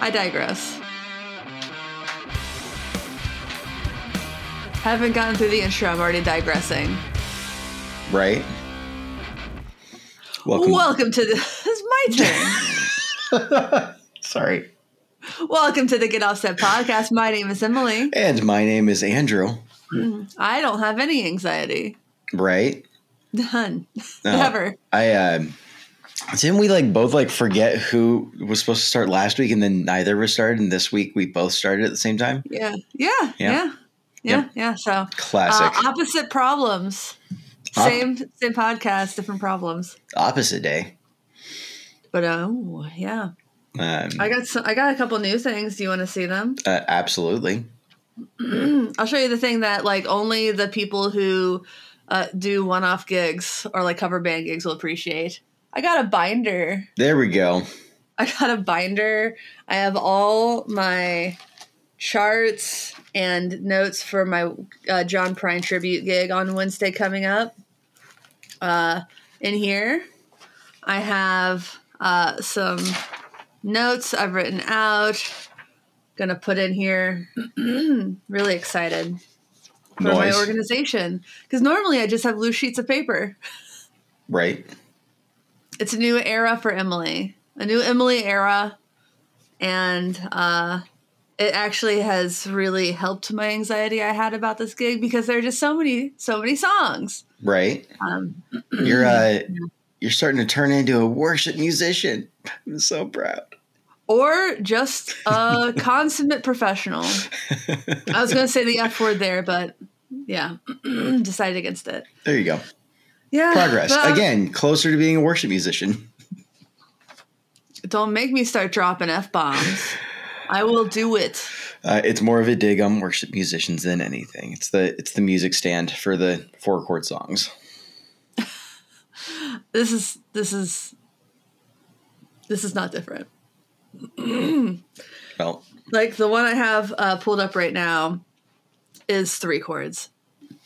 I digress. Haven't gotten through the intro. I'm already digressing. Right. Welcome. Welcome to the. It's my turn. Sorry. Welcome to the Get Offset podcast. My name is Emily. And my name is Andrew. I don't have any anxiety. Right. None. No. Never. I um didn't we like both like forget who was supposed to start last week and then neither of us started and this week we both started at the same time? Yeah. Yeah. Yeah. Yeah. Yeah. Yeah. So Classic. uh, opposite problems. Op- Same same podcast, different problems. Opposite day. But oh yeah, Um, I got some, I got a couple new things. Do you want to see them? uh, absolutely. I'll show you the thing that like only the people who uh, do one off gigs or like cover band gigs will appreciate. I got a binder. There we go. I got a binder. I have all my charts and notes for my uh, John Prine tribute gig on Wednesday coming up. Uh, in here, I have uh, some notes I've written out. Gonna put in here. really excited for my organization because normally I just have loose sheets of paper. Right. It's a new era for Emily, a new Emily era, and uh, it actually has really helped my anxiety I had about this gig because there are just so many, so many songs. Right. Um, You're uh you're starting to turn into a worship musician. I'm so proud. or just a consummate professional. I was going to say the F word there, but yeah, decided against it. There you go. Yeah, Progress. but, uh, Again, closer to being a worship musician. Don't make me start dropping f bombs. I will do it. Uh, it's more of a dig on worship musicians than anything. It's the it's the music stand for the four chord songs. This is this is this is not different. Well, Like the one I have uh, pulled up right now is three chords.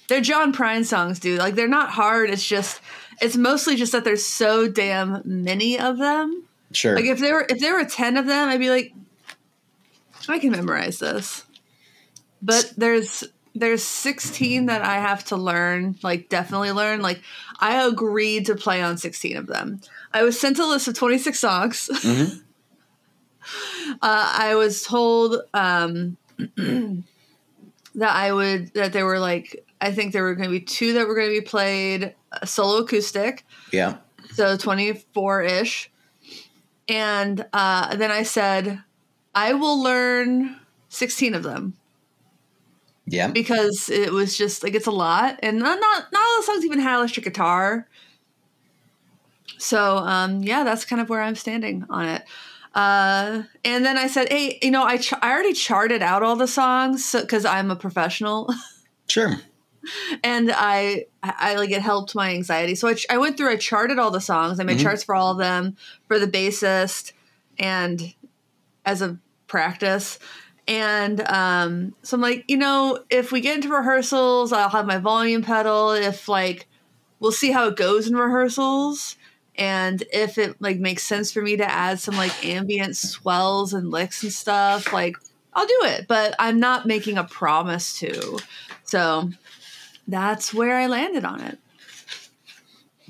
They're John Prine songs, dude. Like they're not hard. It's just it's mostly just that there's so damn many of them. sure. Like if there were if there were ten of them, I'd be like, I can memorize this. But there's there's 16 that I have to learn, like definitely learn. Like I agreed to play on 16 of them. I was sent a list of 26 songs. Mhm. uh, I was told um, that I would that there were like I think there were going to be two that were going to be played uh, solo acoustic yeah. so 24 ish. And uh, then I said, I will learn 16 of them Yeah. because it was just like it's a lot, and not not, not all the songs even had electric guitar. So um, yeah, that's kind of where I'm standing on it. Uh, and then I said, hey, you know, I ch- I already charted out all the songs because I'm a professional. Sure. and I, I like it helped my anxiety. So I, ch- I went through, I charted all the songs. I made Mhm. charts for all of them for the bassist and as a practice. And um, so I'm like, you know, if we get into rehearsals, I'll have my volume pedal. If like, we'll see how it goes in rehearsals. And if it like makes sense for me to add some like ambient swells and licks and stuff, like I'll do it. But I'm not making a promise to. So that's where I landed on it.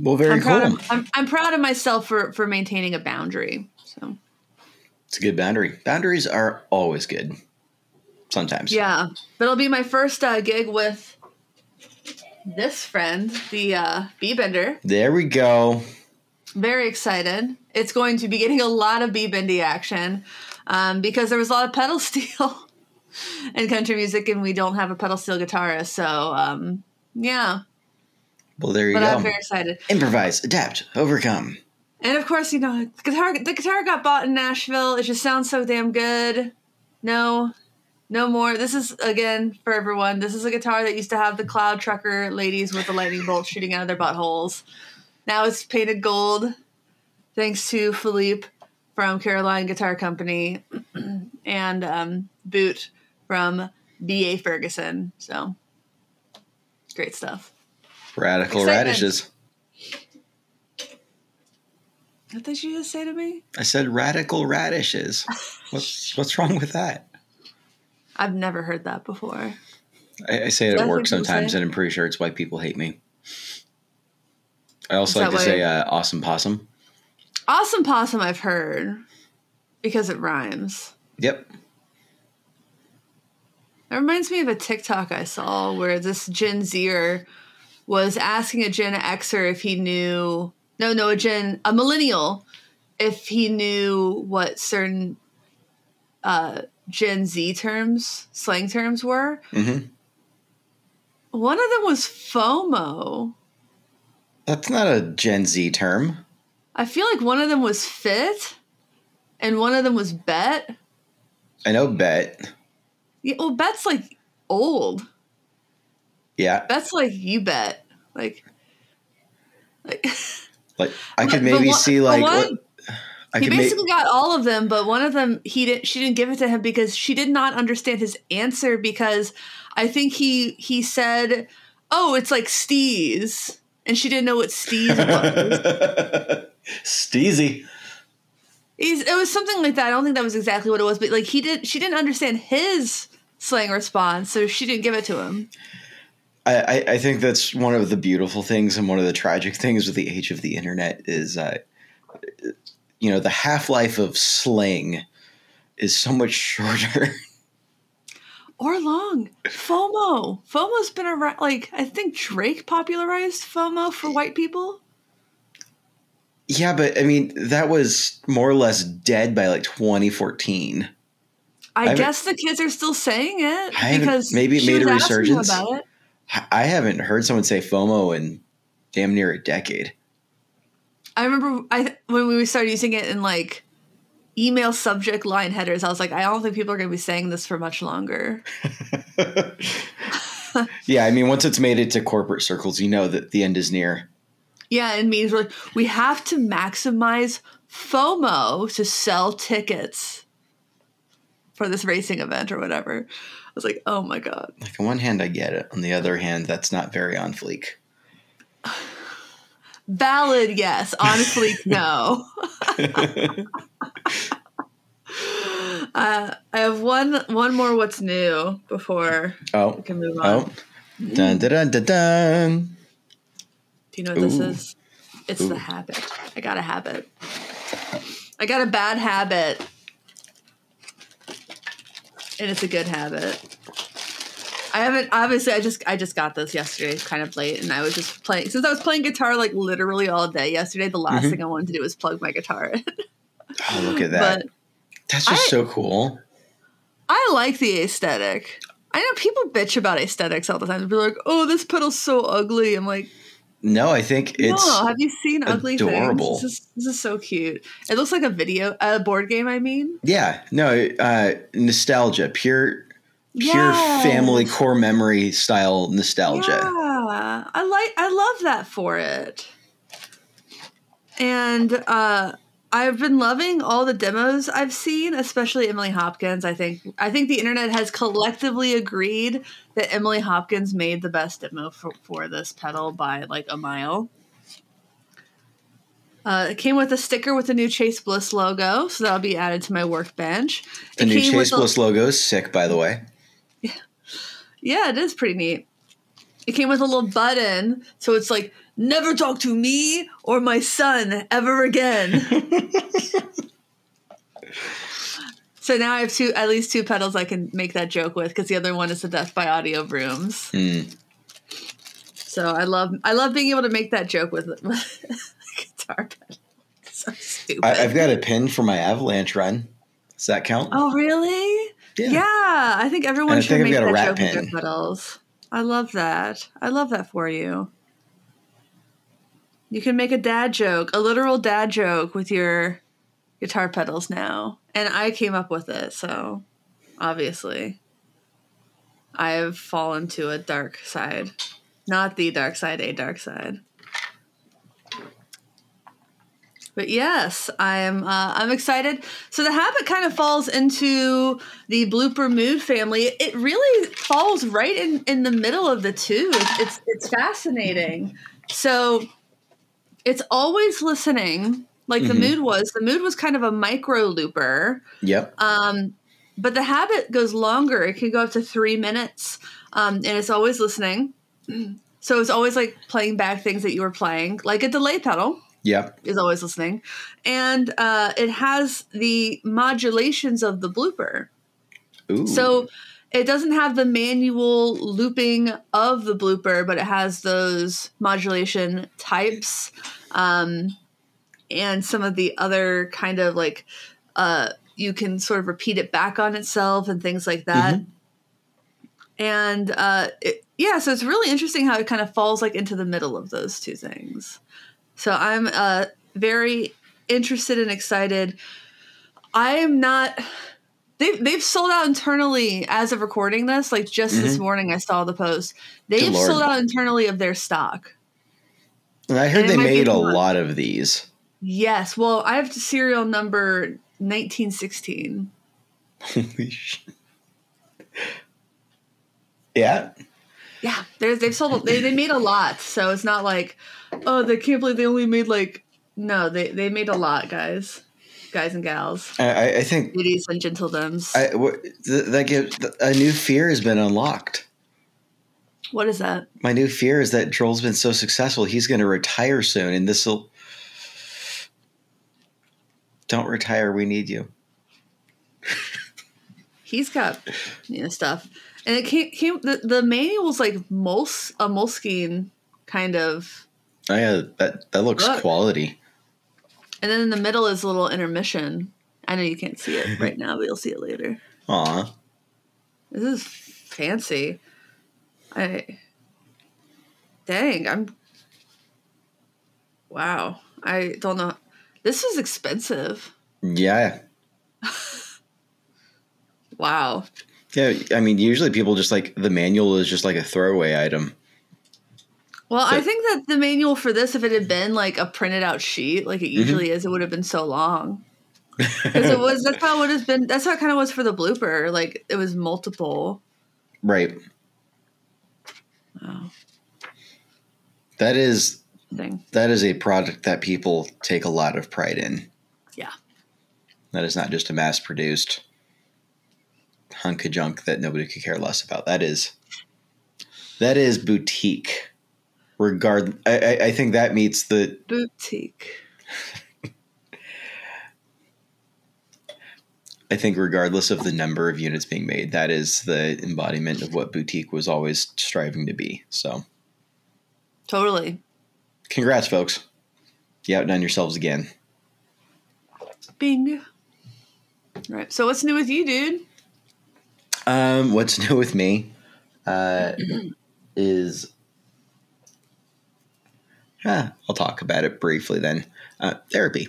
Well, very I'm cool. proud, of, I'm, I'm proud of myself for for maintaining a boundary. So It's a good boundary. Boundaries are always good. Sometimes. yeah, but it'll be my first uh, gig with this friend, the uh, B Bender. There we go. Very excited. It's going to be getting a lot of B bendy action um, because there was a lot of pedal steel in country music, and we don't have a pedal steel guitarist. So um, yeah, Well, there you but go. I'm very excited. Improvise, adapt, overcome. And of course, you know, the guitar the guitar got bought in Nashville. It just sounds so damn good. No, no more. This is again for everyone. This is a guitar that used to have the cloud trucker ladies with the lightning bolt shooting out of their buttholes. Now it's painted gold, thanks to Philippe from Caroline Guitar Company and um, Boot from B.A. Ferguson. So great stuff. Radical Excitement. radishes. What did you just say to me? I said radical radishes. What's what's wrong with that? I've never heard that before. I, I say it at work sometimes, and I'm pretty sure it's why people hate me. I also like to say uh, awesome possum. Awesome possum, I've heard because it rhymes. Yep. It reminds me of a TikTok I saw where this Gen Zer was asking a Gen Xer if he knew no no a Gen a millennial if he knew what certain uh, Gen Z terms slang terms were. hmm One of them was FOMO. That's not a Gen Z term. I feel like one of them was fit, and one of them was bet. I know bet. Yeah, well, bet's like old. Yeah. That's like you bet. Like, like Like I could maybe one- see like one- I he basically got all of them, but one of them he didn't. She didn't give it to him because she did not understand his answer. Because I think he he said, "Oh, it's like steez," and she didn't know what steez was. Steezy. He's, it was something like that. I don't think that was exactly what it was, but like he did. She didn't understand his slang response, so she didn't give it to him. I, I, think that's one of the beautiful things and one of the tragic things with the age of the internet is, uh, you know, the half life of slang is so much shorter. Or long FOMO. FOMO's been around. Like I think Drake popularized FOMO for white people. yeah, but I mean, that was more or less dead by like 2014. I, haven't- guess the kids are still saying it I because maybe it made a resurgence. About it. I haven't heard someone say FOMO in damn near a decade. I remember I when we started using it in like email subject line headers. I was like, I don't think people are going to be saying this for much longer. yeah, I mean, once it's made it to corporate circles, you know that the end is near. Yeah, and means we're like, we have to maximize FOMO to sell tickets for this racing event or whatever. I was like, oh my god. Like, on one hand, I get it. On the other hand, that's not very on fleek. Valid, yes. On fleek, no. uh, I have one one more. What's new before Oh, we can move on? oh. Dun, dun, dun, dun. Do you know what this is? It's Ooh. the habit. I got a habit. I got a bad habit. And it's a good habit. I haven't obviously I just I just got this yesterday kind of late and I was just playing since I was playing guitar like literally all day yesterday, the last Mhm. thing I wanted to do was plug my guitar in. Oh, look at that. but That's just I- so cool. I like the aesthetic. I know people bitch about aesthetics all the time. They're like, "Oh, this pedal's so ugly." I'm like, No, I think it's. no, have you seen ugly adorable. things? This is, this is so cute. It looks like a video, a board game. I mean, Yeah, no, uh, nostalgia, pure, pure Yes. family core memory style nostalgia. Yeah, I like. I love that for it. And uh, I've been loving all the demos I've seen, especially Emily Hopkins. I think. I think the internet has collectively agreed that Emily Hopkins made the best demo for, for this pedal by like a mile. Uh, it came with a sticker with the new Chase Bliss logo, so that'll be added to my workbench. The It new Chase a- Bliss logo is sick, by the way. Yeah, Yeah, it is pretty neat. It came with a little button, so it's like, never talk to me or my son ever again. so now I have two, at least two pedals I can make that joke with, because the other one is the Death by Audio Brooms. Mm. So I love, I love being able to make that joke with, with guitar pedal. So stupid. I, I've got a pin for my Avalanche run. Does that count? Oh, really? Yeah. I think everyone And should think make that joke with their pedals. I love that. I love that for you. You can make a dad joke, a literal dad joke with your guitar pedals now. And I came up with it, so obviously I have fallen to a dark side. Not the dark side, a dark side. But yes, I'm uh, I'm excited. So the habit kind of falls into the blooper mood family. It really falls right in, in the middle of the two. It's, it's it's fascinating. So it's always listening like the Mhm. mood was. The mood was kind of a micro looper. Yep. Um, but the habit goes longer. It can go up to three minutes, um, and it's always listening. So it's always like playing back things that you were playing, like a delay pedal Yep. is always listening, and uh, it has the modulations of the blooper. Ooh. So it doesn't have the manual looping of the blooper, but it has those modulation types um, and some of the other kind of like uh, you can sort of repeat it back on itself and things like that. And uh, it, yeah, so it's really interesting how it kind of falls like into the middle of those two things. So I'm uh, very interested and excited. I am not they've they've sold out internally as of recording this. Like just this Mhm. morning, I saw the post. They've sold out internally of their stock. And I heard and they made a more. lot of these. Yes. Well, I have serial number nineteen sixteen. Holy shit. Yeah. Yeah, they've sold they they made a lot. So it's not like oh they can't believe they only made like no they they made a lot guys, guys and gals, I, I- think ladies and gentledoms. I, that gives a new fear has been unlocked. what is that? My new fear is that Joel's been so successful, he's going to retire soon, and this will. Don't retire. We need you. He's got you know stuff, and it came, came the the manual's like mols a moleskine kind of, Oh yeah, that that looks Look. quality. And then in the middle is a little intermission. I know you can't see it right now, but you'll see it later. Aw. This is fancy. I dang, I'm wow. I don't know. This is expensive. Yeah. Wow. Yeah. I mean, usually people just like the manual is just like a throwaway item. Well, I think that the manual for this, if it had been like a printed out sheet, like it Mm-hmm. usually is, it would have been so long. Because it was that's how it would have been. That's how it kind of was for the blooper. Like it was multiple. right. Wow. That is Thing. that is a product that people take a lot of pride in. Yeah. That is not just a mass produced hunk of junk that nobody could care less about. That is that is boutique. Regard I, I, I think that meets the Boutique. I think regardless of the number of units being made, that is the embodiment of what boutique was always striving to be. So Totally. congrats folks. You outdone yourselves again. Bing. Right. So what's new with you, dude? Um, what's new with me uh, is, yeah, I'll talk about it briefly then. Uh, therapy.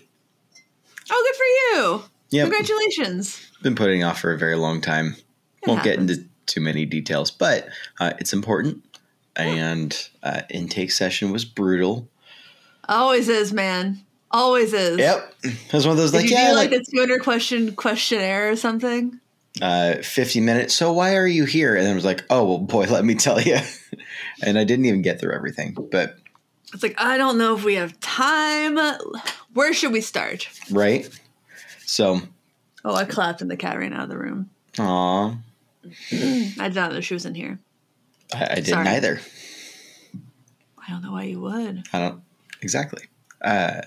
Oh, good for you. Yeah. Congratulations. been putting off for a very long time. It Won't get into too many details, but uh, it's important. And uh, intake session was brutal. Always is, man. Always is. Yep, it was one of those Did like you yeah, do like, like a 200 question questionnaire or something? uh, fifty minutes. So why are you here? And I was like, oh well, boy, let me tell you. and I didn't even get through everything, but It's like, I don't know if we have time. Where should we start? right. So, Oh, I clapped and the cat ran out of the room. aw, I did not know she was in here. I, I didn't Sorry. either. I don't know why you would. I don't exactly. Uh,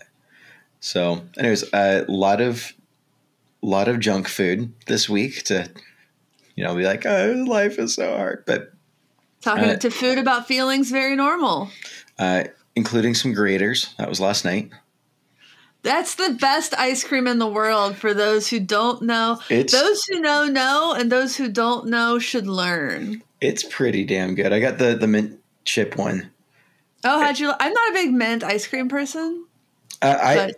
so, anyways, a lot of lot of junk food this week to, you know, be like, oh, life is so hard, but Talking Uh, to food about feelings, very normal. uh, including some Graeter's. That was last night. That's the best ice cream in the world for those who don't know. It's Those who know, know, and those who don't know should learn. it's pretty damn good. I got the the mint chip one. Oh, how'd you? I'm not a big mint ice cream person, Uh, I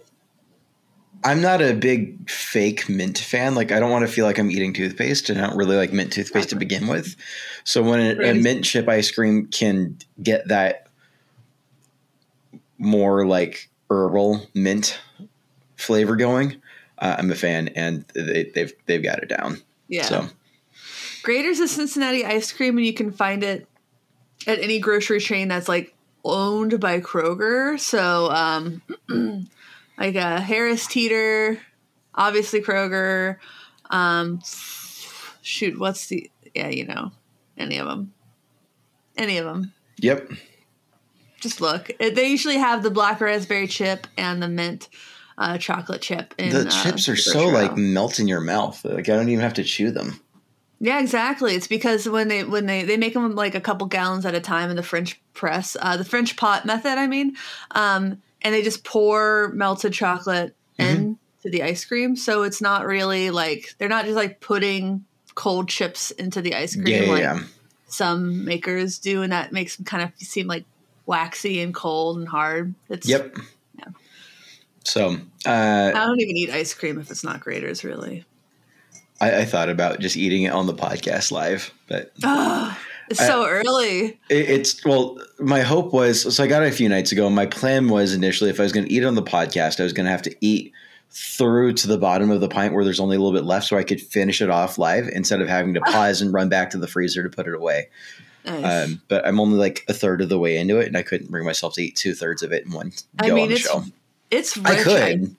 I'm not a big fake mint fan. Like I don't want to feel like I'm eating toothpaste, and I don't really like mint toothpaste to begin with. So when a, a mint chip ice cream can get that more like herbal mint flavor going, uh, I'm a fan, and they, they've they've got it down. yeah. So Graeter's a Cincinnati ice cream, and you can find it at any grocery chain that's like owned by Kroger. So um, like a Harris Teeter, obviously Kroger. Um, shoot, what's the yeah, you know, any of them, any of them. Yep. Just look. They usually have the black raspberry chip and the mint uh, chocolate chip. In, the uh, chips are so Trail. like melt in your mouth. Like I don't even have to chew them. Yeah, exactly. It's because when they when they they make them like a couple gallons at a time in the French press, uh, the French pot method. I mean, um, and they just pour melted chocolate Mm-hmm. into the ice cream. So it's not really like they're not just like putting cold chips into the ice cream Yeah, yeah, like yeah. some makers do, and that makes them kind of seem like waxy and cold and hard. It's Yep. Yeah. So uh, I don't even eat ice cream if it's not Graeter's, really. I, I thought about just eating it on the podcast live, but Ah, it's I- so early. It, it's well, my hope was so I got it a few nights ago. My plan was initially if I was going to eat it on the podcast, I was going to have to eat through to the bottom of the pint where there's only a little bit left, so I could finish it off live instead of having to pause and run back to the freezer to put it away. Nice. Um, but I'm only like a third of the way into it, and I couldn't bring myself to eat two thirds of it in one I go mean, on the it's show. It's rich I could.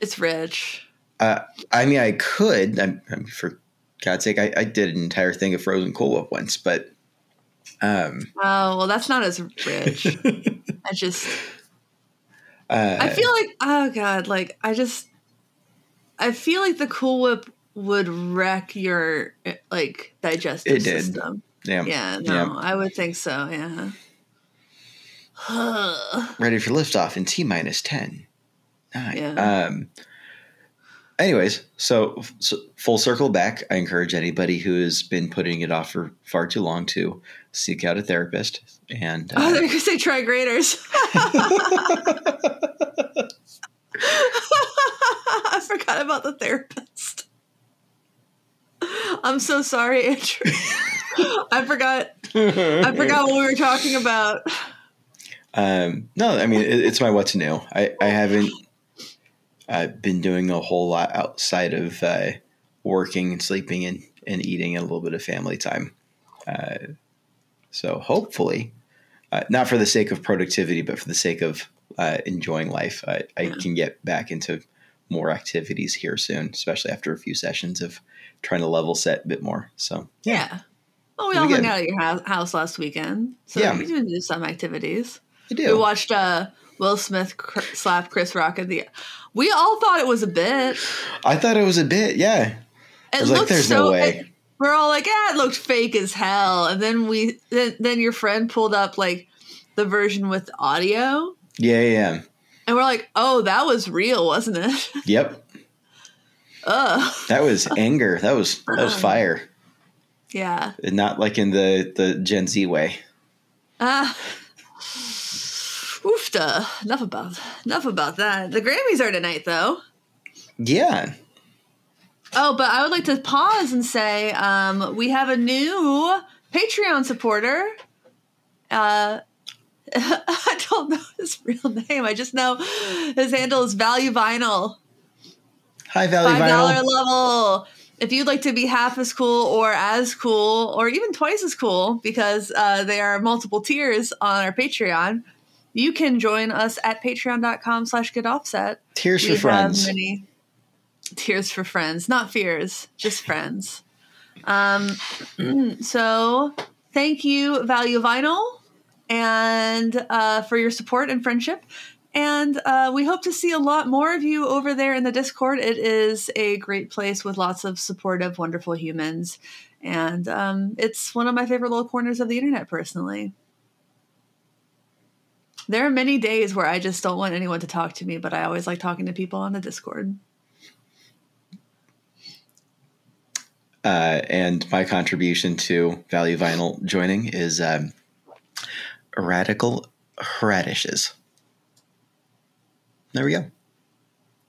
It's rich. Uh, I mean, I could. I'm, I'm, for God's sake, I, I did an entire thing of frozen Cool Whip once, but um, Oh well, that's not as rich. I just uh, I feel like oh god, like I just I feel like the Cool Whip would wreck your eh, like digestive It did. system. Yeah, Yeah, no, Yeah. I would think so. Yeah. ready for liftoff in T minus 10. Nine. Yeah. Um, anyways, so, so full circle back. I encourage anybody who has been putting it off for far too long to seek out a therapist. And oh, uh, they're gonna say try Graeter's. I forgot about the therapist. I'm so sorry, Andrew. I forgot. I forgot what we were talking about. um, no, I mean it, it's my what's new. I, I haven't uh, been doing a whole lot outside of uh, working and sleeping and, and eating and a little bit of family time. Uh, so hopefully, uh, not for the sake of productivity, but for the sake of uh, enjoying life, I, I Yeah. can get back into more activities here soon, especially after a few sessions of trying to level set a bit more. So Yeah. Well, we We all hung out at your house, house last weekend, so Yeah. we did do some activities. I We do. watched uh, Will Smith cr- slap Chris Rock at the. We all thought it was a bit. I thought it was a bit, yeah. It was like, "There's so. no way." it- we're all like, ah, it looked fake as hell. And then we, then, then your friend pulled up like the version with audio, Yeah, yeah, yeah. and we're like, oh, that was real, wasn't it? Yep. Ugh. That was anger. That was that was fire. Yeah. And not like in the the Gen Z way. Ah. Oofta. Enough about enough about that. The Grammys are tonight, though. Yeah. Oh, but I would like to pause and say um, we have a new Patreon supporter. Uh, I don't know his real name. I just know his handle is Value Vinyl. High Valley Five dollar level. If you'd like to be half as cool or as cool or even twice as cool, because uh, there are multiple tiers on our Patreon, you can join us at patreon.com slash get offset. Tears We for friends. many tears for friends, not fears, just friends. Um, so thank you, Value Vinyl, and uh, for your support and friendship. And uh, we hope to see a lot more of you over there in the Discord. It is a great place with lots of supportive, wonderful humans. And um, it's one of my favorite little corners of the internet, personally. There are many days where I just don't want anyone to talk to me, but I always like talking to people on the Discord. Uh, and my contribution to Value Vinyl joining is um, radical radishes. There we go.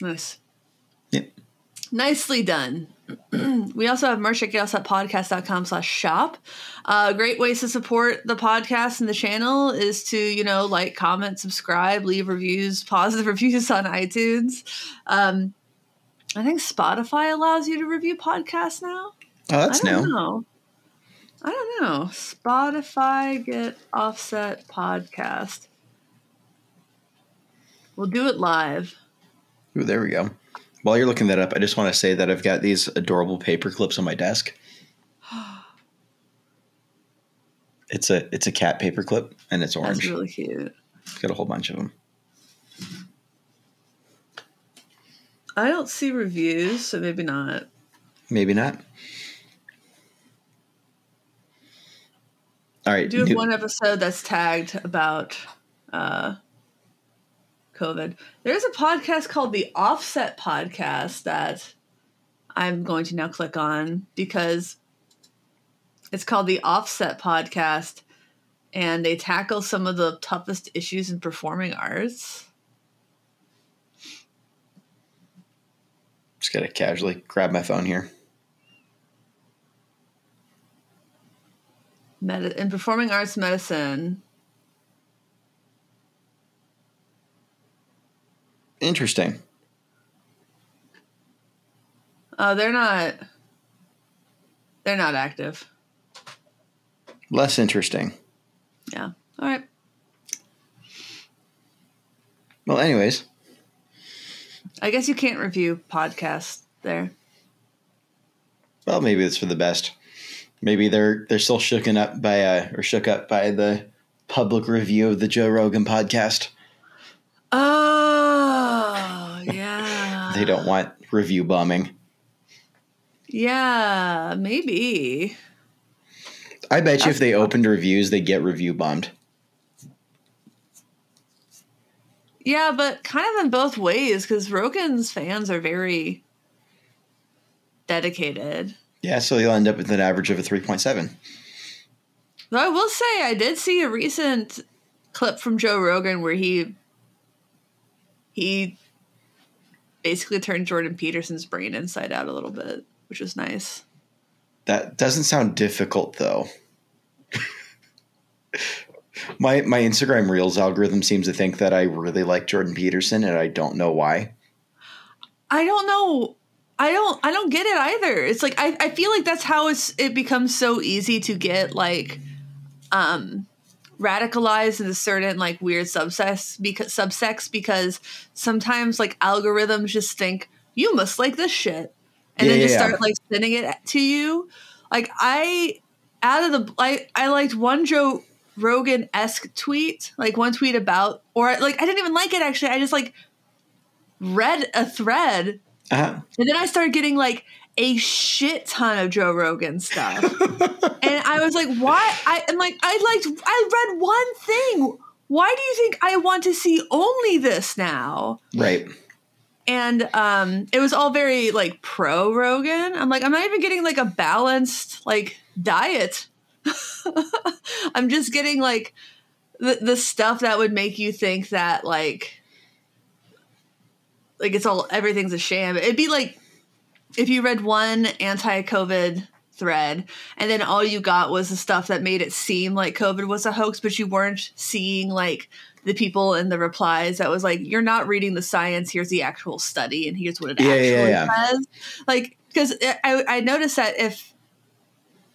Nice. Yep. Nicely done. we also have merch at podcast.com slash shop. Uh, great ways to support the podcast and the channel is to, you know, like, comment, subscribe, leave reviews, positive reviews on iTunes. Um, I think Spotify allows you to review podcasts now. Oh, that's I don't new. know. I don't know. Spotify get offset podcast. We'll do it live. Ooh, there we go. While you're looking that up, I just want to say that I've got these adorable paper clips on my desk. It's a it's a cat paper clip and it's orange. That's really cute. It's got a whole bunch of them. I don't see reviews, so maybe not. Maybe not. All right. Do have new- one episode that's tagged about uh, COVID. There's a podcast called the Offset Podcast that I'm going to now click on because it's called the Offset Podcast and they tackle some of the toughest issues in performing arts. Just gotta casually grab my phone here. Medi- in performing arts medicine. Interesting. Oh, they're not. They're not active. Less interesting. Yeah. All right. Well, anyways, I guess you can't review podcasts there. well, maybe it's for the best. Maybe they're they're still shooken up by uh, or shook up by the public review of the Joe Rogan podcast. Oh. They don't want review bombing. Yeah, maybe. I bet you if uh, they opened reviews, they get review bombed. Yeah, but kind of in both ways because Rogan's fans are very dedicated. Yeah, so you'll end up with an average of a three point seven. Though I will say, I did see a recent clip from Joe Rogan where he he basically turned Jordan Peterson's brain inside out a little bit, which was nice. That doesn't sound difficult though. my my Instagram Reels algorithm seems to think that I really like Jordan Peterson, and I don't know why. I don't know. I don't. I don't get it either. It's like I, I feel like that's how it's. It becomes so easy to get like, um, radicalized into certain like weird subsects because subsects because sometimes like algorithms just think you must like this shit and Yeah, then just yeah, start like sending it to you. Like I out of the I I liked one Joe Rogan esque tweet, like one tweet about or like I didn't even like it actually. I just like read a thread Uh-huh. and then I started getting like a shit ton of Joe Rogan stuff. and I was like, why? I am like, I liked, I read one thing. Why do you think I want to see only this now? Right. And um, it was all very like pro Rogan. I'm like, I'm not even getting like a balanced like diet. I'm just getting like the the stuff that would make you think that like like it's all everything's a sham. It'd be like if you read one anti-COVID thread and then all you got was the stuff that made it seem like COVID was a hoax, but you weren't seeing like the people in the replies that was like, you're not reading the science. Here's the actual study, and here's what it Yeah, actually yeah, yeah. says. Like, because I, I noticed that if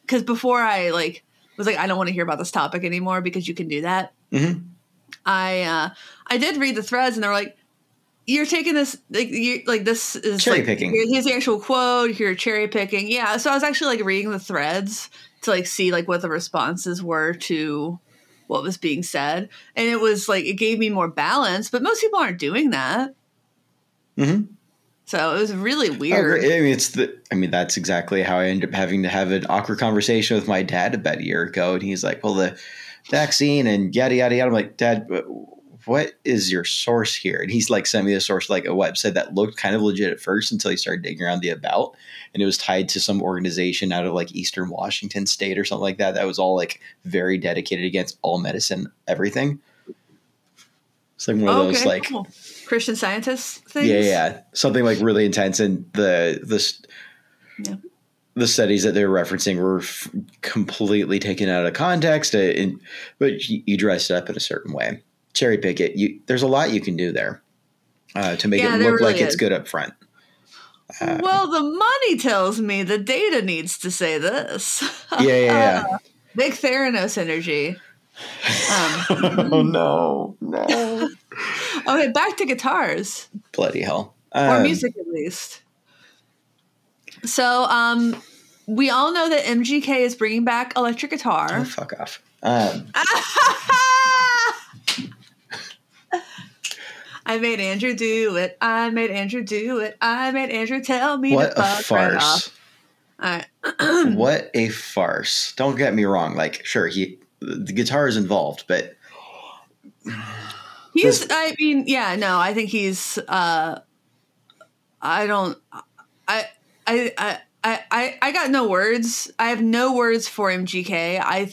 because before I like was like, I don't want to hear about this topic anymore because you can do that. Mhm. I uh I did read the threads and they were like, you're taking this like you like this is Cherry like, picking. here- Here's the actual quote. You're cherry picking. Yeah. So I was actually like reading the threads to like see like what the responses were to what was being said, and it was like it gave me more balance. But most people aren't doing that, hmm so it was really weird. agree. I mean, it's the. I mean, that's exactly how I ended up having to have an awkward conversation with my dad about a year ago, and he's like, "Well, the vaccine and yada yada yada." I'm like, "Dad, what is your source here?" And he's like, "Send me the source, like a website that looked kind of legit at first until he started digging around the about, and it was tied to some organization out of like Eastern Washington State or something like that. That was all like very dedicated against all medicine, everything." It's like one of those like cool. Christian scientists things. yeah, yeah, something like really intense, and the the Yeah. the studies that they're referencing were f- completely taken out of context. uh, And but you, you dress it up in a certain way, cherry pick it. You there's a lot you can do there uh, to make Yeah, it look really like it's good up front. Uh, Well, the money tells me the data needs to say this. yeah, yeah, yeah. Big Theranos energy. Um, oh no, no! okay, back to guitars. Bloody hell! or Um, music at least. So, um, we all know that MGK is bringing back electric Oh, guitar. fuck off. Um, I made Andrew do it. I made Andrew do it. I made Andrew tell me what to a fuck right off. farce. All right. what a farce. Don't get me wrong. Like, sure, he the guitar is involved, but He's. I mean, yeah. No, I think he's. uh I don't. I. I. I. I, I, I got no words. I have no words for MGK. I,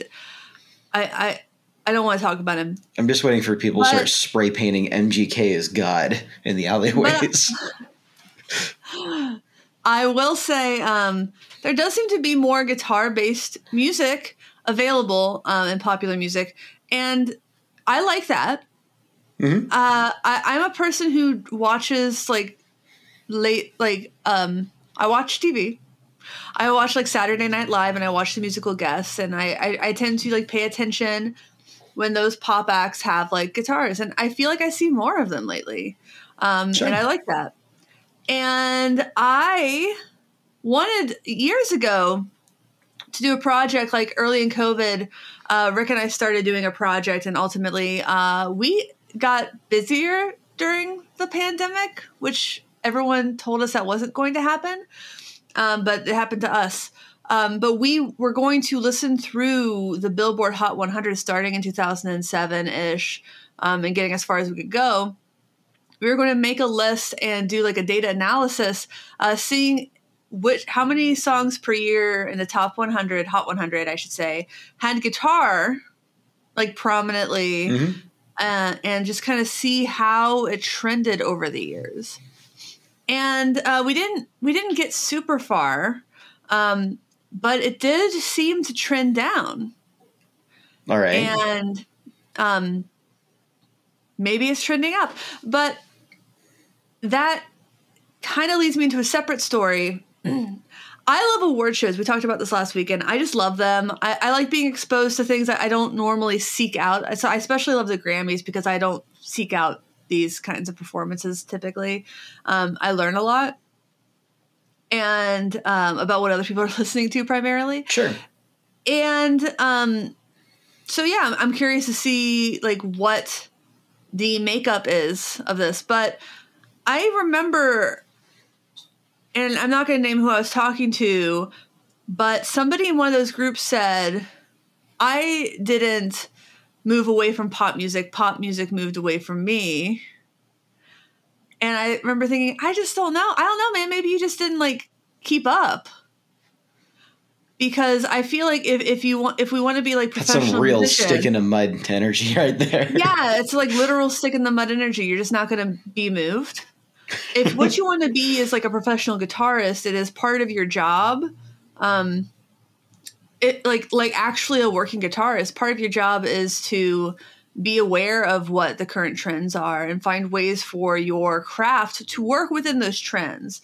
I, I, I don't want to talk about him. I'm just waiting for people to start spray painting MGK as God in the alleyways. I will say um, there does seem to be more guitar based music available um, in popular music, and I like that. Mhm. Uh, I, I'm a person who watches like late, like um, I watch TV. I watch like Saturday Night Live, and I watch the musical guests, and I, I I tend to like pay attention when those pop acts have like guitars, and I feel like I see more of them lately, um, Sure. and I like that. And I wanted years ago to do a project like early in COVID. Uh, Rick and I started doing a project, and ultimately, uh, we got busier during the pandemic, which everyone told us that wasn't going to happen, um, but it happened to us. Um, but we were going to listen through the Billboard Hot 100 starting in 2007 ish um, and getting as far as we could go we were going to make a list and do like a data analysis, uh, seeing which how many songs per year in the top 100, hot 100, I should say, had guitar like prominently, Mhm. uh, and just kind of see how it trended over the years. And uh, we didn't we didn't get super far, um, but it did seem to trend down All right. and um, maybe it's trending up. But that kind of leads me into a separate story. I love award shows. We talked about this last weekend. I just love them. I, I like being exposed to things that I don't normally seek out. So I especially love the Grammys because I don't seek out these kinds of performances typically. Um, I learn a lot and um, about what other people are listening to primarily. Sure. and um so yeah I'm, curious to see like what the makeup is of this but i remember and i'm not going to name who i was talking to but somebody in one of those groups said i didn't move away from pop music. Pop music moved away from me and i remember thinking i just don't know i don't know man maybe you just didn't like keep up because I feel like if, if you want if we want to be like professional, That's some real stick in the mud energy right there. yeah, it's like literal stick in the mud energy. You're just not going to be moved. If what you want to be is like a professional guitarist, it is part of your job. Um, it like like actually a working guitarist. Part of your job is to be aware of what the current trends are and find ways for your craft to work within those trends.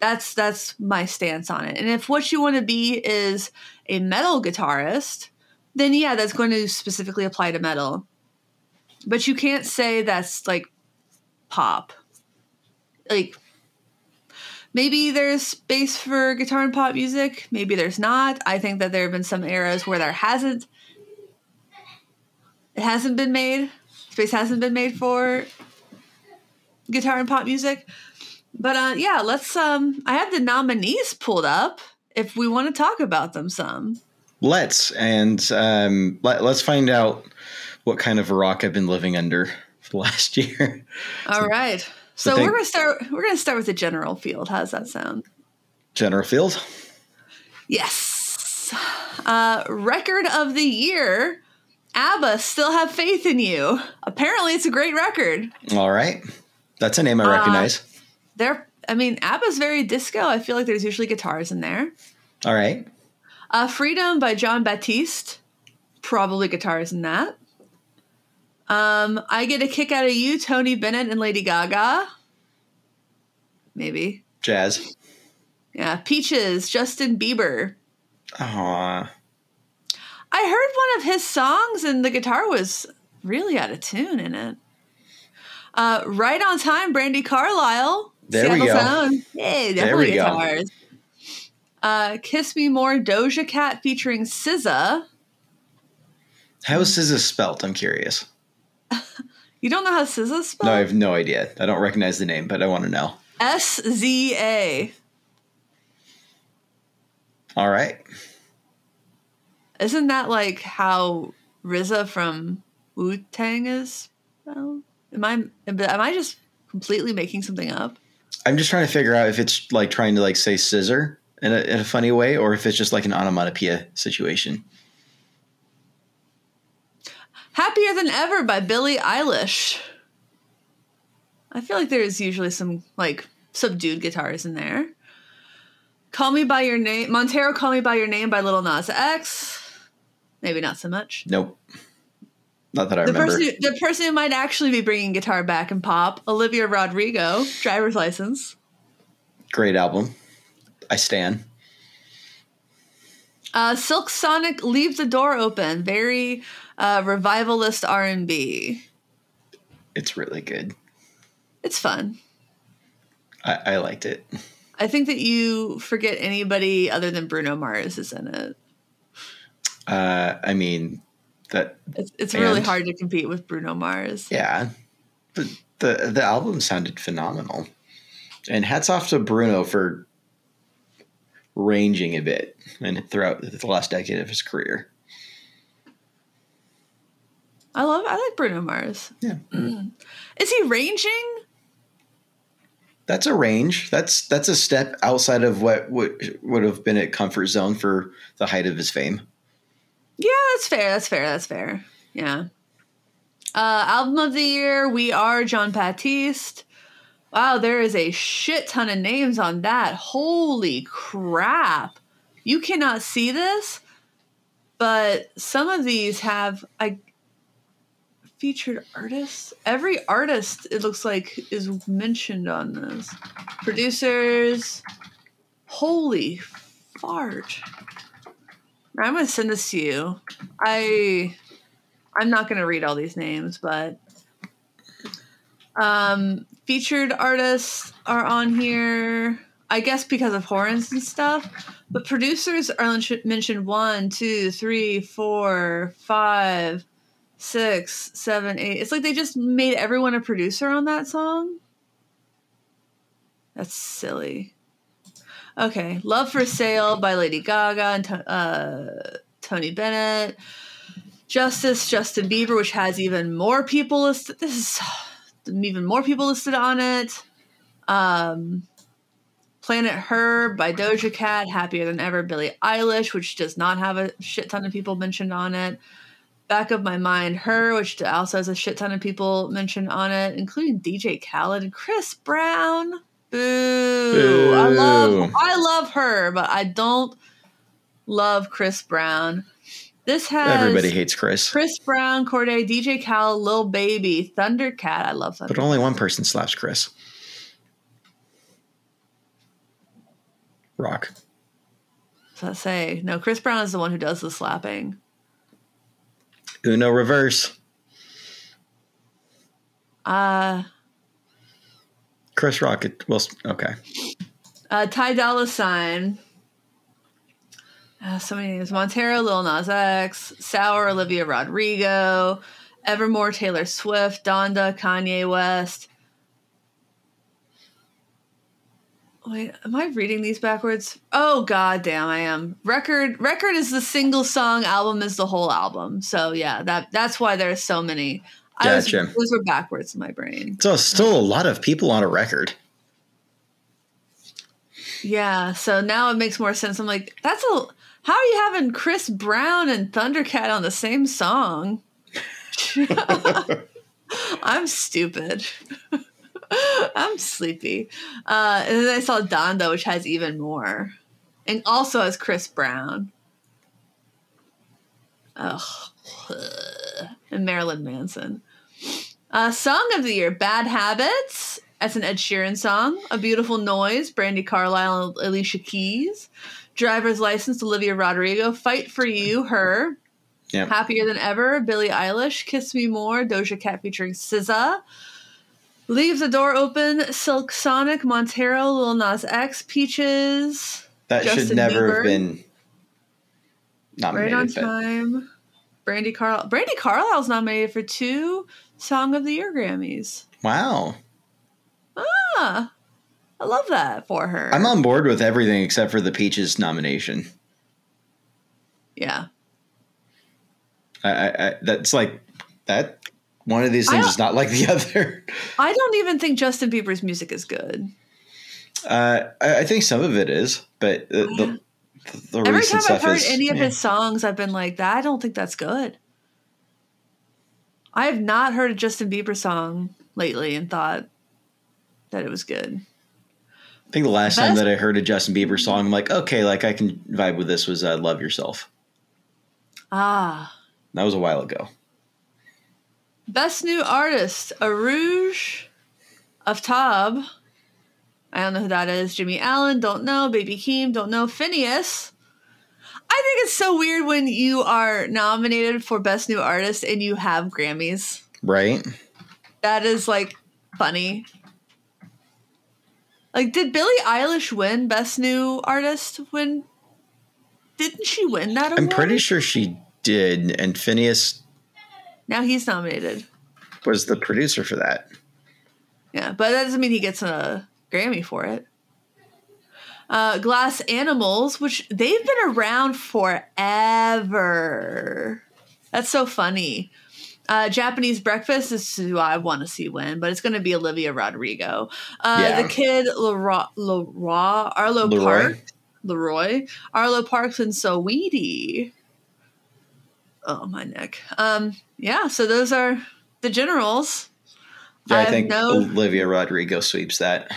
That's that's my stance on it. And if what you want to be is a metal guitarist, then yeah, that's going to specifically apply to metal. But you can't say that's like pop. Like maybe there's space for guitar and pop music, maybe there's not. I think that there have been some eras where there hasn't it hasn't been made. Space hasn't been made for guitar and pop music. But uh yeah, let's um I have the nominees pulled up if we want to talk about them some. Let's and um, let, let's find out what kind of rock I've been living under for the last year. All right. so So, think- we're gonna start. We're gonna start with the general field. How's that sound? General Field. Yes. Uh, record of the year. ABBA still have faith in you. Apparently, it's a great record. All right, that's a name I Uh, recognize. They're. I mean, ABBA's very disco. I feel like there's usually guitars in there. All right, Uh, Freedom by Jon Batiste. Probably guitars in that. Um, I get a kick out of you, Tony Bennett and Lady Gaga. Maybe. jazz. Yeah. Peaches, Justin Bieber. Aw, I heard one of his songs and the guitar was really out of tune in it. Uh, right on time, Brandi Carlile. There we go. Own. Hey, There we definitely go. Uh, Kiss Me More, Doja Cat featuring SZA. How is SZA spelt? I'm curious. You don't know how SZA spelled? No, I have no idea. I don't recognize the name, but I want to know. S Z A. All right. Isn't that like how RZA from Wu Tang is? spelled? Am I am I just completely making something up? I'm just trying to figure out if it's like trying to like say scissor in a, in a funny way, or if it's just like an onomatopoeia situation. Happier Than Ever by Billie Eilish. I feel like there's usually some like subdued guitars in there. Call Me By Your Name, Montero Call Me By Your Name by Lil Nas X. Maybe not so much. Nope. Not that I The remember. person, who, the person who might actually be bringing guitar back and pop, Olivia Rodrigo, driver's license. Great album. I stand. Uh, Silk Sonic, Leave the Door Open, very uh, revivalist R and B. It's really good. It's fun. I, I liked it. I think that you forget anybody other than Bruno Mars is in it. Uh, I mean, that It's, it's really hard to compete with Bruno Mars. yeah, but the the album sounded phenomenal, and hats off to Bruno for ranging a bit and throughout the last decade of his career. I love. I like Bruno Mars. Yeah. Is he ranging? That's a range. That's that's a step outside of what would would have been a comfort zone for the height of his fame. Yeah, that's fair. That's fair. That's fair. Yeah. Uh, album of the year, We Are Jon Batiste. Wow, there is a shit ton of names on that. Holy crap. You cannot see this, but some of these have I featured artists. Every artist it looks like is mentioned on this. Producers. Holy fart. I'm gonna send this to you. I I'm not gonna read all these names, but um featured artists are on here. I guess because of horns and stuff. But producers are mentioned one, two, three, four, five, six, seven, eight. It's like they just made everyone a producer on that song. That's silly. Okay, Love for Sale by Lady Gaga and uh, Tony Bennett. Justice, Justin Bieber, which has even more people listed. This is even more people listed on it. Um, Planet Her by Doja Cat, Happier Than Ever, Billie Eilish, which does not have a shit ton of people mentioned on it. Back of My Mind, H.E.R., which also has a shit ton of people mentioned on it, including DJ Khaled and Chris Brown. Boo. I love I love her, but I don't love Chris Brown. This has Everybody hates Chris, Chris Brown, Cordae, DJ Khaled, Lil Baby, Thundercat. I love Thundercat. but only one person slaps Chris. Rock. So I say no. Chris Brown is the one who does the slapping. Uno reverse. Uh, Chris Rock. Well, okay. uh Ty Dolla Sign. Uh, so many names: Montero, Lil Nas X, Sour, Olivia Rodrigo, Evermore, Taylor Swift, Donda, Kanye West. Wait, am I reading these backwards? Oh god damn, I am. Record record is the single song, album is the whole album. So yeah, that that's why there's so many. I was, those were backwards in my brain. So still a lot of people on a record. Yeah, so now it makes more sense. I'm like, that's a how are you having Chris Brown and Thundercat on the same song? I'm stupid. I'm sleepy. Uh, and then I saw Donda, which has even more, and also has Chris Brown. Ugh. And Marilyn Manson. Uh, song of the year: "Bad Habits." That's an Ed Sheeran song. "A Beautiful Noise," Brandi Carlile and Alicia Keys. "Driver's License," Olivia Rodrigo. "Fight for You," her. Yep. Happier Than Ever, Billie Eilish, Kiss Me More, Doja Cat featuring SZA. Leave the door open. Silk Sonic, Montero, Lil Nas X, Peaches. That should never Bieber. have been not Right on time. Brandi Carl. Brandi Carlile's nominated for two Song of the Year Grammys. wow. Ah, I love that for her. I'm on board with everything except for the Peaches nomination. yeah. I, I, I that's like that. One of these things is not like the other. I don't even think Justin Bieber's music is good. Uh, I, I think some of it is, but the, the, the Every time I've heard is any of yeah. his songs, I've been like, "That I don't think that's good." I have not heard a Justin Bieber song lately and thought that it was good. I think the last time that I heard a Justin Bieber song, I'm like, okay, like I can vibe with this. Was uh, "Love Yourself"? Ah, That was a while ago. best new artist: Arooj, Aftab. I don't know who that is. Jimmy Allen, don't know. Baby Keem, don't know. Finneas. I think it's so weird when you are nominated for best new artist and you have Grammys. Right? That is like funny. Like, did Billie Eilish win Best New Artist? When didn't she win that award? I'm pretty sure she did, and Finneas Now he's nominated. was the producer for that. Yeah, but that doesn't mean he gets a Grammy for it. Uh, Glass Animals, which they've been around forever. That's so funny. Uh, Japanese Breakfast is who I want to see win, but it's going to be Olivia Rodrigo. Uh, Yeah. The kid LAROI, Leroy Arlo Leroy. Park, Leroy Arlo Parks and Saweetie. Oh my neck. Um, yeah, so those are the generals. Yeah, I I, think no- Olivia Rodrigo sweeps that.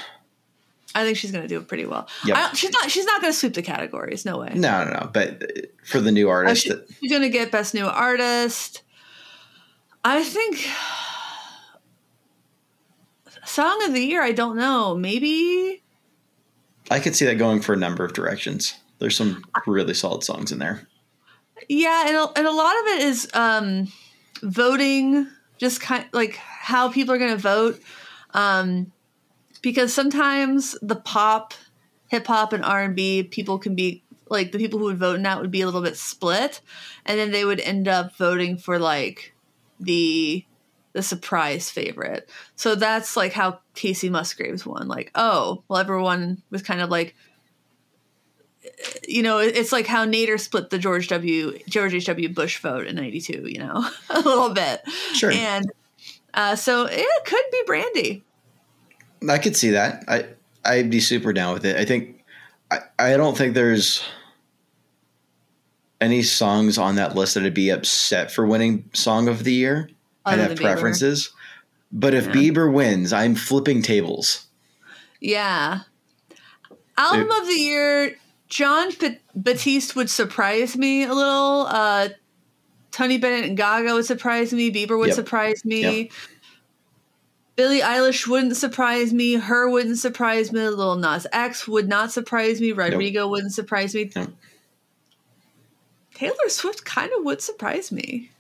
I think she's going to do it pretty well. Yep. I she's not. She's not going to sweep the categories. No way. No, no, no. But uh, for the new Uh, artist, that, she's going to get best new artist. I think song of the year. I don't know. Maybe I could see that going for a number of directions. There's some really solid songs in there. yeah, and a, and a lot of it is um, voting. Just kind like how people are going to vote. Um, because sometimes the pop, hip hop, and R and B people can be like the people who would vote in that would be a little bit split, and then they would end up voting for like the the surprise favorite. So that's like how Kacey Musgraves won. Like, oh, well, everyone was kind of like, you know, it's like how Nader split the George W. George H. W. Bush vote in '92. You know, a little bit, Sure. and uh, so it could be Brandi. I could see that. I I'd be super down with it. I think I, I don't think there's any songs on that list that I'd be upset for winning song of the year. I'd have than Bieber. preferences. But if Yeah. Bieber wins, I'm flipping tables. Yeah. Album of the year, Jon Ba- Batiste would surprise me a little. Uh, Tony Bennett and Gaga would surprise me. Bieber would Yep. surprise me. Yep. Billie Eilish wouldn't surprise me. H.E.R. wouldn't surprise me. Lil Nas X would not surprise me. Rodrigo wouldn't surprise me. Nope. Taylor Swift kind of would surprise me.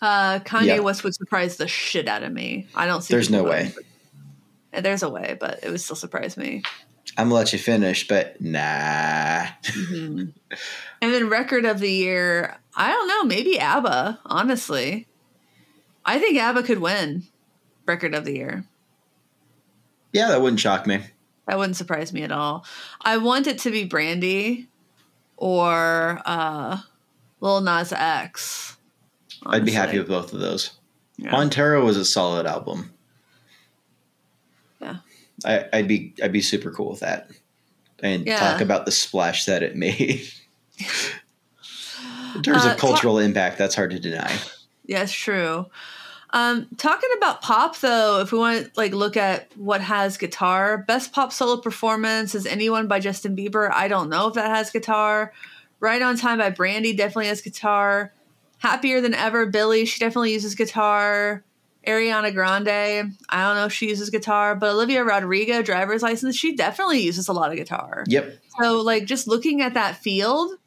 Uh, Kanye Yeah. West would surprise the shit out of me. I don't see. There's no voting way. Uh, There's a way, but it would still surprise me. I'm gonna let you finish, but nah. Mhm. and then record of the year, I don't know, maybe ABBA, honestly. I think ABBA could win record of the year. Yeah, that wouldn't shock me. That wouldn't surprise me at all. I want it to be Brandi or uh Lil Nas X. I'd be happy with both of those. Yeah. Montero was a solid album. Yeah. I, I'd be I'd be super cool with that. And Yeah. talk about the splash that it made. In terms Uh, of cultural impact, that's hard to deny. Yes, true. Um, talking about pop though, if we want to like look at what has guitar, best pop solo performance is anyone by Justin Bieber. I don't know if that has guitar. Right on time by Brandi definitely has guitar. Happier than ever, Billie, she definitely uses guitar. Ariana Grande, I don't know if she uses guitar, but Olivia Rodrigo, driver's license, she definitely uses a lot of guitar. Yep. So, like, just looking at that field,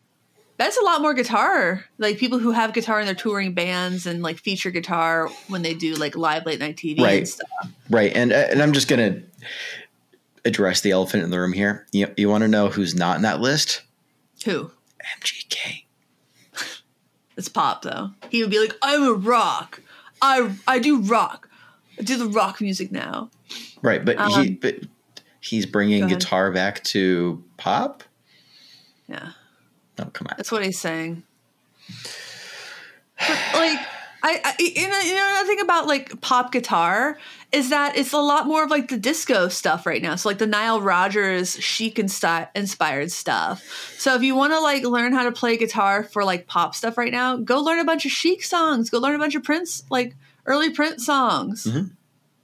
That's a lot more guitar. Like people who have guitar in their touring bands and like feature guitar when they do like live late night TV Right. and stuff. Right, and uh, and I'm just gonna address the elephant in the room here. You you want to know who's not in that list? Who? MGK. It's pop though. He would be like, I'm a rock. I I do rock. I do the rock music now. Right, but he Um, but he's bringing guitar back to pop. Yeah. Oh come on. That's what he's saying. But like I, I you know, you know another thing about like pop guitar is that it's a lot more of like the disco stuff right now. So like the Nile Rodgers chic inspired stuff. So if you want to like learn how to play guitar for like pop stuff right now, go learn a bunch of chic songs. Go learn a bunch of Prince like early Prince songs. Mhm.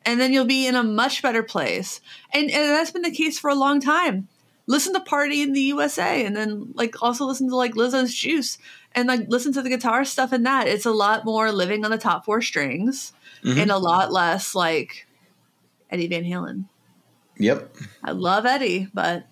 And then you'll be in a much better place. And and that's been the case for a long time listen to Party in the USA and then like also listen to like Lizzo's Juice and like listen to the guitar stuff in that. It's a lot more living on the top four strings Mhm. and a lot less like Eddie Van Halen. Yep. I love Eddie, but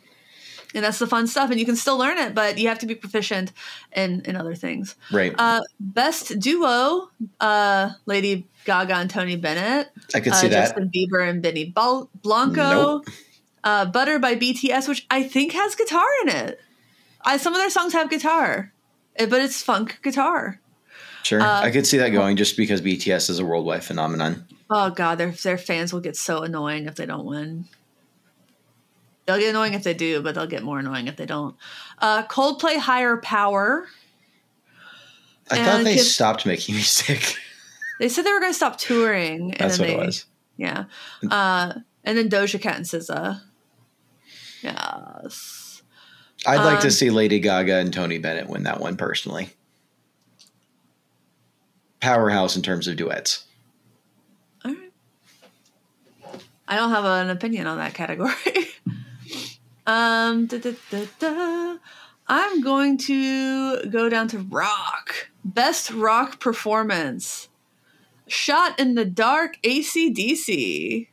and that's the fun stuff and you can still learn it, but you have to be proficient in in other things. Right. Uh best duo, uh Lady Gaga and Tony Bennett. I could uh, see that. Justin Bieber and Benny Bal- Blanco. Nope. Uh, Butter by BTS, which I think has guitar in it. I, some of their songs have guitar, eh, but it's funk guitar. Sure. uh, I could see that going just because BTS is a worldwide phenomenon. Oh god, their their fans will get so annoying if they don't win. They'll get annoying if they do, but they'll get more annoying if they don't. Uh, Coldplay Higher Power. I And thought they stopped making music. They said they were going to stop touring. And That's then what they, it was. Yeah. Uh, and then Doja Cat and SZA. Yes. I'd like to Um, see Lady Gaga and Tony Bennett win that one personally. Powerhouse in terms of duets. All right. I don't have an opinion on that category. um, da, da, da. I'm going to go down to rock. Best rock performance. Shot in the dark ACDC.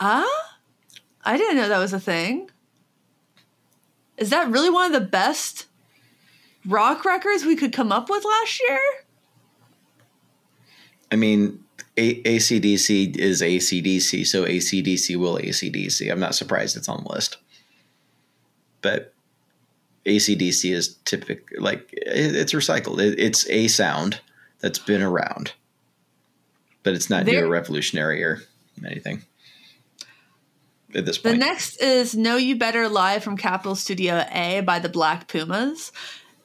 Ah? I didn't know that was a thing. Is that really one of the best rock records we could come up with last year? I mean, a- ACDC is ACDC, so ACDC will ACDC. I'm not surprised it's on the list. But ACDC is typical, like, it, it's recycled. It, it's a sound that's been around, but it's not There- new or revolutionary or anything at this The next is Know You Better Live from Capitol Studio A by the Black Pumas.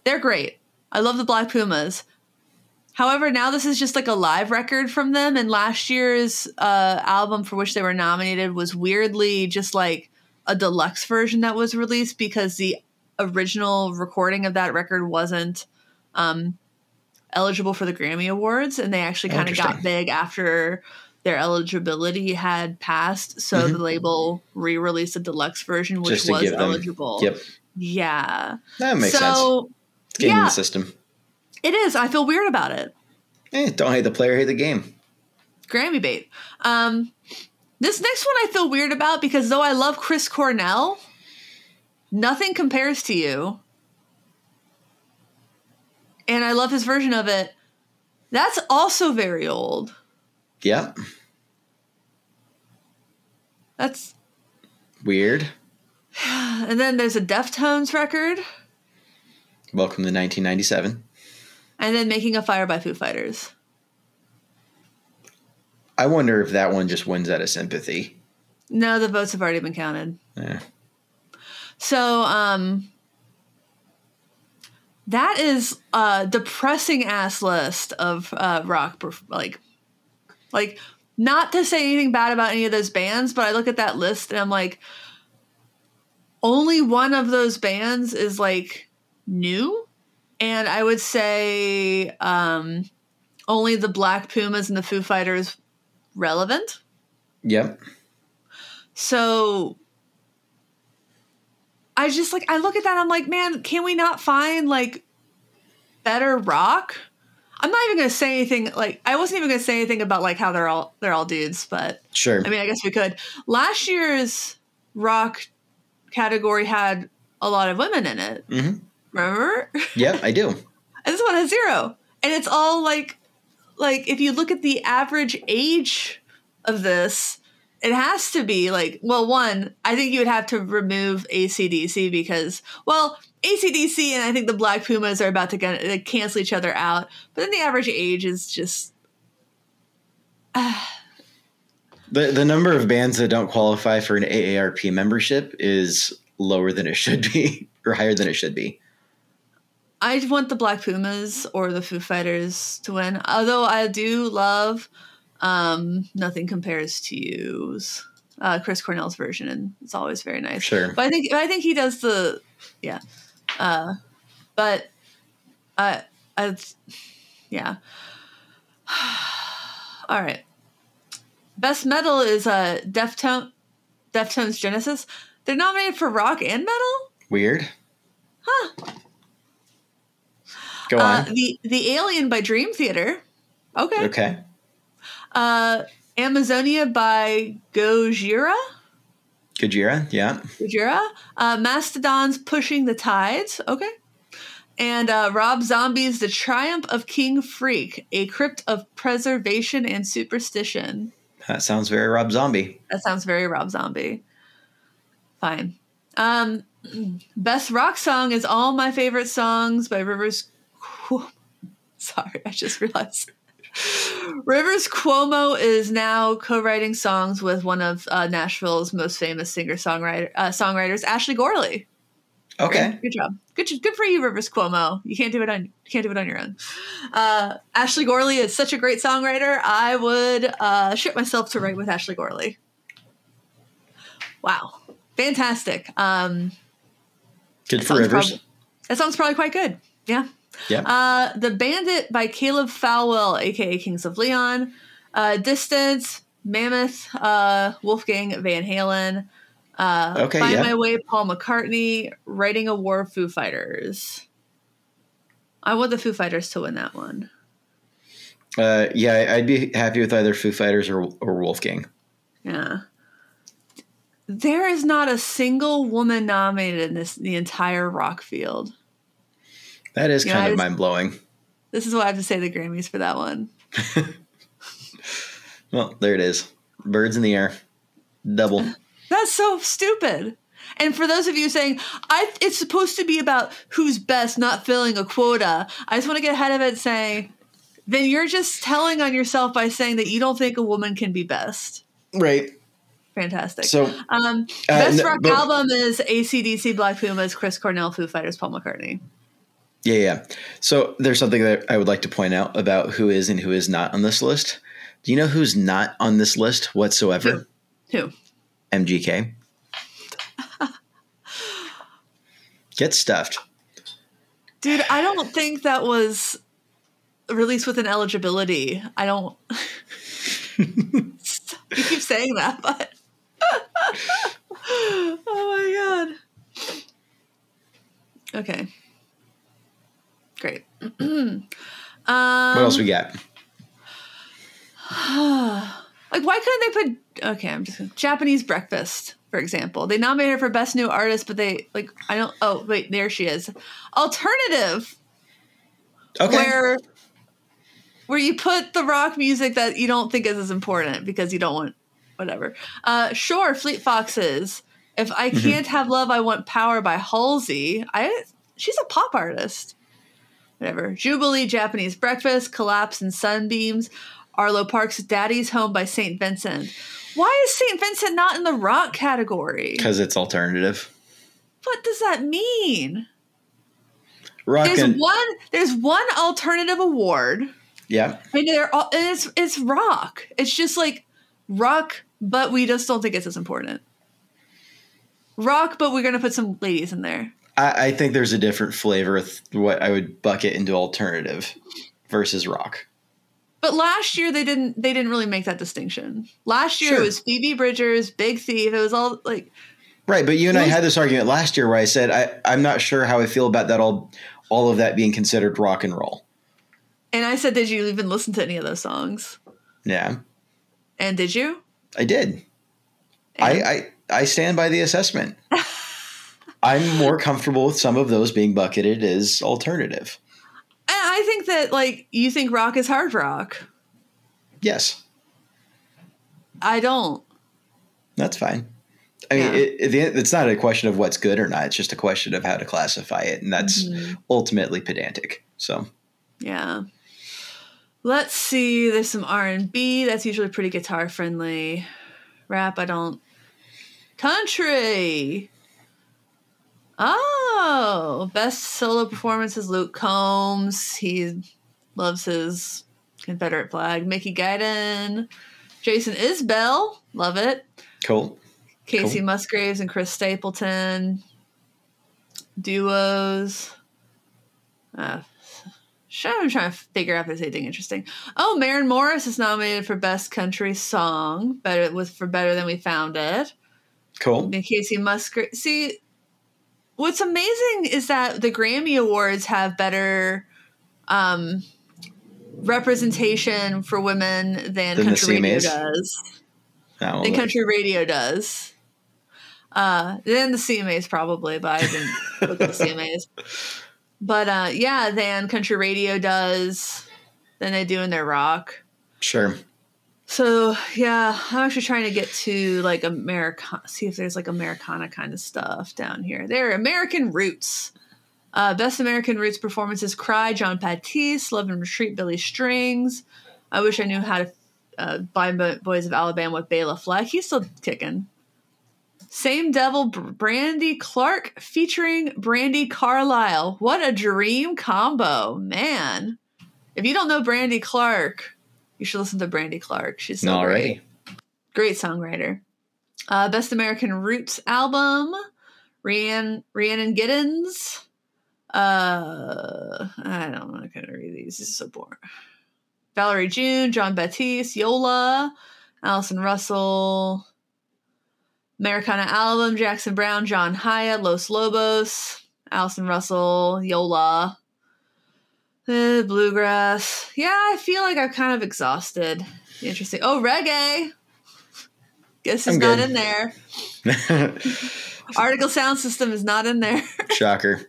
They're great. I love the Black Pumas. However, now this is just like a live record from them, and last year's uh, album for which they were nominated was weirdly just like a deluxe version that was released because the original recording of that record wasn't um, eligible for the Grammy Awards, and they actually kind of got big after their eligibility had passed. So Mhm. the label re-released a deluxe version, which was give them- eligible. Yep. Yeah. That makes sense. so It's game yeah. the system. it is. I feel weird about it. Eh, don't hate the player, hate the game. Grammy bait. Um, this next one I feel weird about because though I love Chris Cornell, nothing compares to you. And I love his version of it. That's also very old. Yep. That's Weird. and then there's a Deftones record, Welcome to 1997. and then Making a Fire by Foo Fighters. I wonder if that one just wins out of sympathy. No, the votes have already been counted. Eh. So, um, that is a depressing ass list of uh, rock, like, like not to say anything bad about any of those bands, but I look at that list and I'm like, only one of those bands is like new, and I would say um, only the Black Pumas and the Foo Fighters relevant. Yep. So I just like I look at that I'm like, man, can we not find like better rock? I'm not even gonna say anything like I wasn't even gonna say anything about like how they're all they're all dudes, but Sure. I mean I guess we could. Last year's rock category had a lot of women in it. Mm-hmm. Remember? Yep, I do. And this one has zero. And it's all like like if you look at the average age of this, it has to be like well, one, I think you would have to remove ACDC because well, ACDC and I think the Black Pumas are about to get, uh, cancel each other out. But then the average age is just The the number of bands that don't qualify for an AARP membership is lower than it should be, or higher than it should be. I want the Black Pumas or the Foo Fighters to win. Although I do love um, Nothing Compares to You's uh, Chris Cornell's version, and it's always very nice. Sure. But I think I think he does the yeah. Uh, but uh, I yeah. All right. Best metal is a uh, Deftone, Deftones Genesis. They're nominated for rock and metal. Weird. Huh. Go Uh, on. the the Alien by Dream Theater. Okay. okay. Uh, Amazonia by Gojira. Gojira. Yeah. Gojira. Uh, Mastodon's Pushing the Tides. Okay. And uh, Rob Zombie's The Triumph of King Freak, a crypt of preservation and superstition. That sounds very Rob Zombie. That sounds very Rob Zombie. Fine. Um, best rock song is All My Favorite Songs by Rivers. Sorry, I just realized. Rivers Cuomo is now co-writing songs with one of uh, Nashville's most famous singer-songwriter uh, songwriters, Ashley Gorley. Okay. Good job. Good, good for you, Rivers Cuomo. You can't do it on you can't do it on your own. Uh, Ashley Gorley is such a great songwriter. I would uh, shit myself to write with Ashley Gorley. Wow, fantastic. Um, Good for Rivers. prob- that sounds probably quite good. Yeah. Yep. Uh, the Bandit by Caleb Followill, aka Kings of Leon. Uh, Distance, Mammoth, uh, Wolfgang Van Halen. Uh, Okay, Find yeah. My Way, Paul McCartney. Writing a War, Foo Fighters. I want the Foo Fighters to win that one. Uh, yeah, I'd be happy with either Foo Fighters or or Wolfgang. Yeah. There is not a single woman nominated in this the entire rock field. That is Yeah, kind I of mind blowing. This is why I have to say the Grammys for that one. Well, there it is. Birds in the air. Double. That's so stupid. And for those of you saying, I it's supposed to be about who's best, not filling a quota, I just want to get ahead of it and say, then you're just telling on yourself by saying that you don't think a woman can be best. right. Fantastic. So um, best no, rock but- album is ACDC, Black Pumas, Chris Cornell, Foo Fighters, Paul McCartney. Yeah, yeah. So there's something that I would like to point out about who is and who is not on this list. Do you know who's not on this list whatsoever? Who? MGK. Get stuffed. Dude, I don't think that was released with an eligibility. I don't. you keep saying that, but. oh my god. Okay. Great. um, What else we got? like, why couldn't they put? Okay, I'm just Japanese breakfast, for example. They nominated her for best new artist, but they like I don't. Oh wait, there she is. Alternative Okay. where where you put the rock music that you don't think is as important because you don't want whatever. Uh, sure, Fleet Foxes. If I Mm-hmm. can't have love, I want power by Halsey. I she's a pop artist. Whatever. Jubilee, Japanese Breakfast, Collapse and Sunbeams, Arlo Parks' Daddy's Home by St. Vincent. Why is St. Vincent not in the rock category? Because it's alternative. What does that mean? Rock There's and one. There's one alternative award. yeah. And they're all, and it's it's rock. It's just like rock, but we just don't think it's as important. Rock, but we're gonna put some ladies in there. I, I think there's a different flavor with what I would bucket into alternative versus rock. But last year they didn't they didn't really make that distinction. Last year Sure. it was Phoebe Bridgers, Big Thief. It was all like Right, but you and I had this argument last year where I said I, I'm not sure how I feel about that all all of that being considered rock and roll. and I said, Did you even listen to any of those songs? Yeah. And did you? I did. And- I, I I stand by the assessment. I'm more comfortable with some of those being bucketed as alternative. And I think that like you think rock is hard rock. Yes, I don't. that's fine. I mean, Yeah. it, it, it's not a question of what's good or not. It's just a question of how to classify it, and that's Mhm. ultimately pedantic. So, Yeah. Let's see. There's some R and B. That's usually pretty guitar friendly. Rap. I don't. Country. Oh, best solo performance is Luke Combs. He loves his Confederate flag. Mickey Guyton. Jason Isbell. Love it. cool. Kacey Cool. Musgraves and Chris Stapleton. Duos. Uh, sure, I'm trying to figure out if there's anything interesting. Oh, Maren Morris is nominated for Best Country Song. Better with for Better Than We Found It. Cool. And Kacey Musgraves. See, what's amazing is that the Grammy Awards have better um, representation for women than, Than country radio does than country radio does. Uh, then the CMAs probably, but I didn't look at the CMAs. But uh, yeah, than country radio does, than they do in their rock. sure. So yeah, I'm actually trying to get to like America, see if there's like Americana kind of stuff down here. There, American Roots. Uh, Best American Roots performances: Cry, Jon Batiste, Love and Retreat, Billy Strings. I wish I knew how to uh, buy Bo- Boys of Alabama with Bela Fleck. He's still kicking. Same Devil, Brandy Clark featuring Brandi Carlile. What a dream combo, man! If you don't know Brandy Clark, you should listen to Brandy Clark. She's so great. Alrighty. Great songwriter. Uh, Best American Roots album, Rhiannon, Rhiannon Giddens. Uh, I don't. I'm not to read these. This is so boring. Valerie June, Jon Batiste, Yola, Allison Russell. Americana album, Jackson Browne, John Hiatt, Los Lobos, Allison Russell, Yola. Uh, bluegrass. Yeah, I feel like I'm kind of exhausted. Interesting. Oh, reggae. Guess it's not good. in there. Artikal Sound System is not in there. Shocker.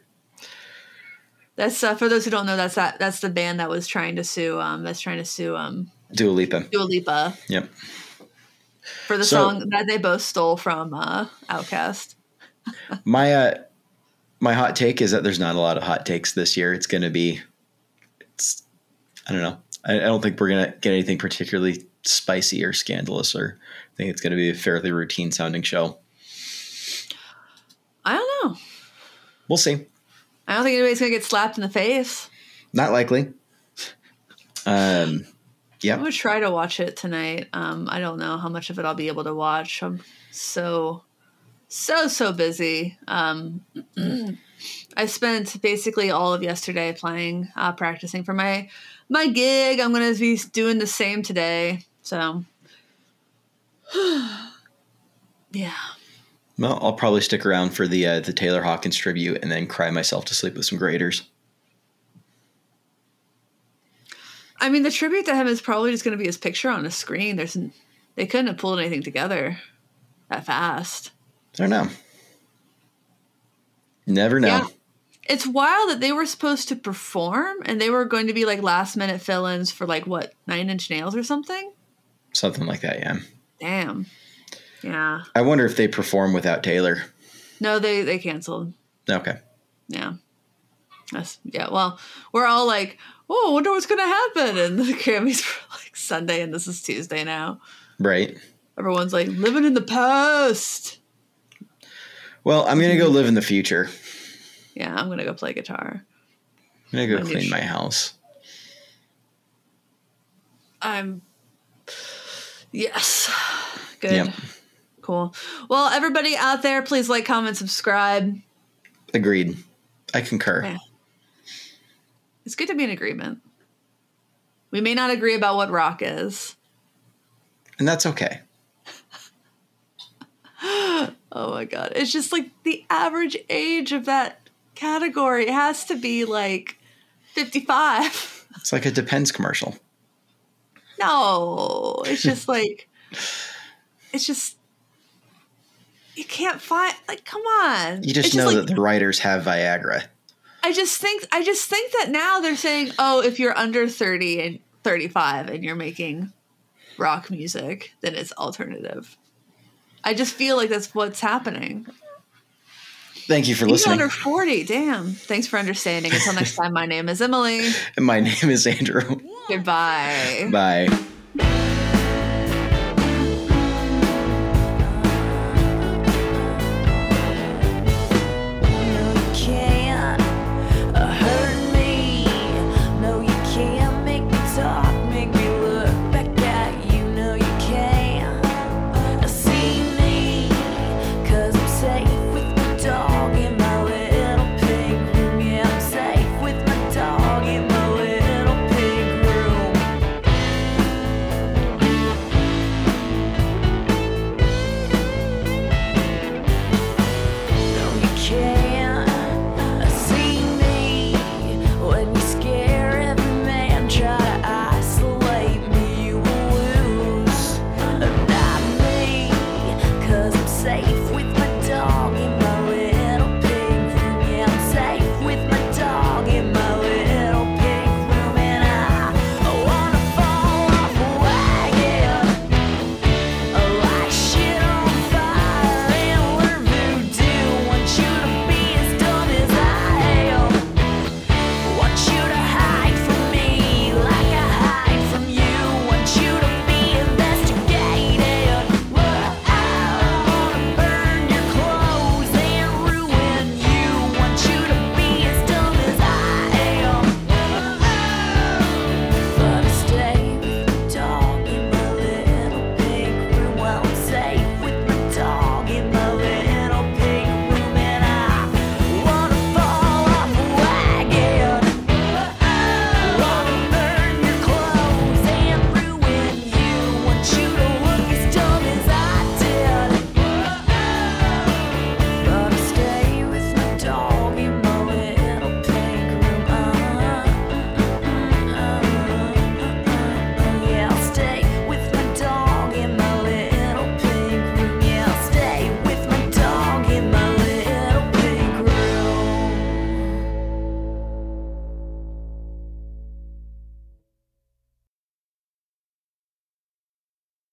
That's uh, for those who don't know. That's that. That's the band that was trying to sue. Um, that's trying to sue. Um, Dua Lipa. Dua Lipa Yep. for the So- song that they both stole from uh, Outcast. My uh, my hot take is that there's not a lot of hot takes this year. It's going to be, I don't know. I, I don't think we're going to get anything particularly spicy or scandalous. Or I think it's going to be a fairly routine sounding show. I don't know. We'll see. I don't think anybody's gonna get slapped in the face. Not likely. Um, yeah. I'm gonna try to watch it tonight. Um, I don't know how much of it I'll be able to watch. I'm so, so, so busy. Um, I spent basically all of yesterday playing, uh, practicing for my my gig. I'm gonna be doing the same today. So, yeah. Well, I'll probably stick around for the uh, the Taylor Hawkins tribute and then cry myself to sleep with some Graeter's. I mean, the tribute to him is probably just going to be his picture on a screen. There's, they couldn't have pulled anything together that fast. I don't know. Never know. Yeah. It's wild that they were supposed to perform and they were going to be like last minute fill ins for like what, Nine Inch Nails or something? Something like that, yeah. Damn. Yeah. I wonder if they perform without Taylor. No, they, they canceled. Okay. Yeah. That's, yeah. Well, we're all like, oh, I wonder what's going to happen. And the Grammys were like Sunday and this is Tuesday now. Right. Everyone's like living in the past. Well, I'm going to go live in the future. Yeah, I'm going to go play guitar. I'm going to go My clean my house. I'm. Yes. Good. Yep. Cool. Well, everybody out there, please like, comment, subscribe. Agreed. I concur. Yeah. It's good to be in agreement. We may not agree about what rock is. And that's okay. Oh my god. It's just like the average age of that category It has to be like 55. It's like a Depends commercial. No, it's just like it's just you can't find like come on. You just know like- that the writers have Viagra. I just think I just think that now they're saying, oh, if you're under 30 and 35 and you're making rock music, then it's alternative. I just feel like that's what's happening. Thank you for listening. under 40, damn. Thanks for understanding. Until next time, my name is Emily. My name is Andrew. Goodbye. Bye.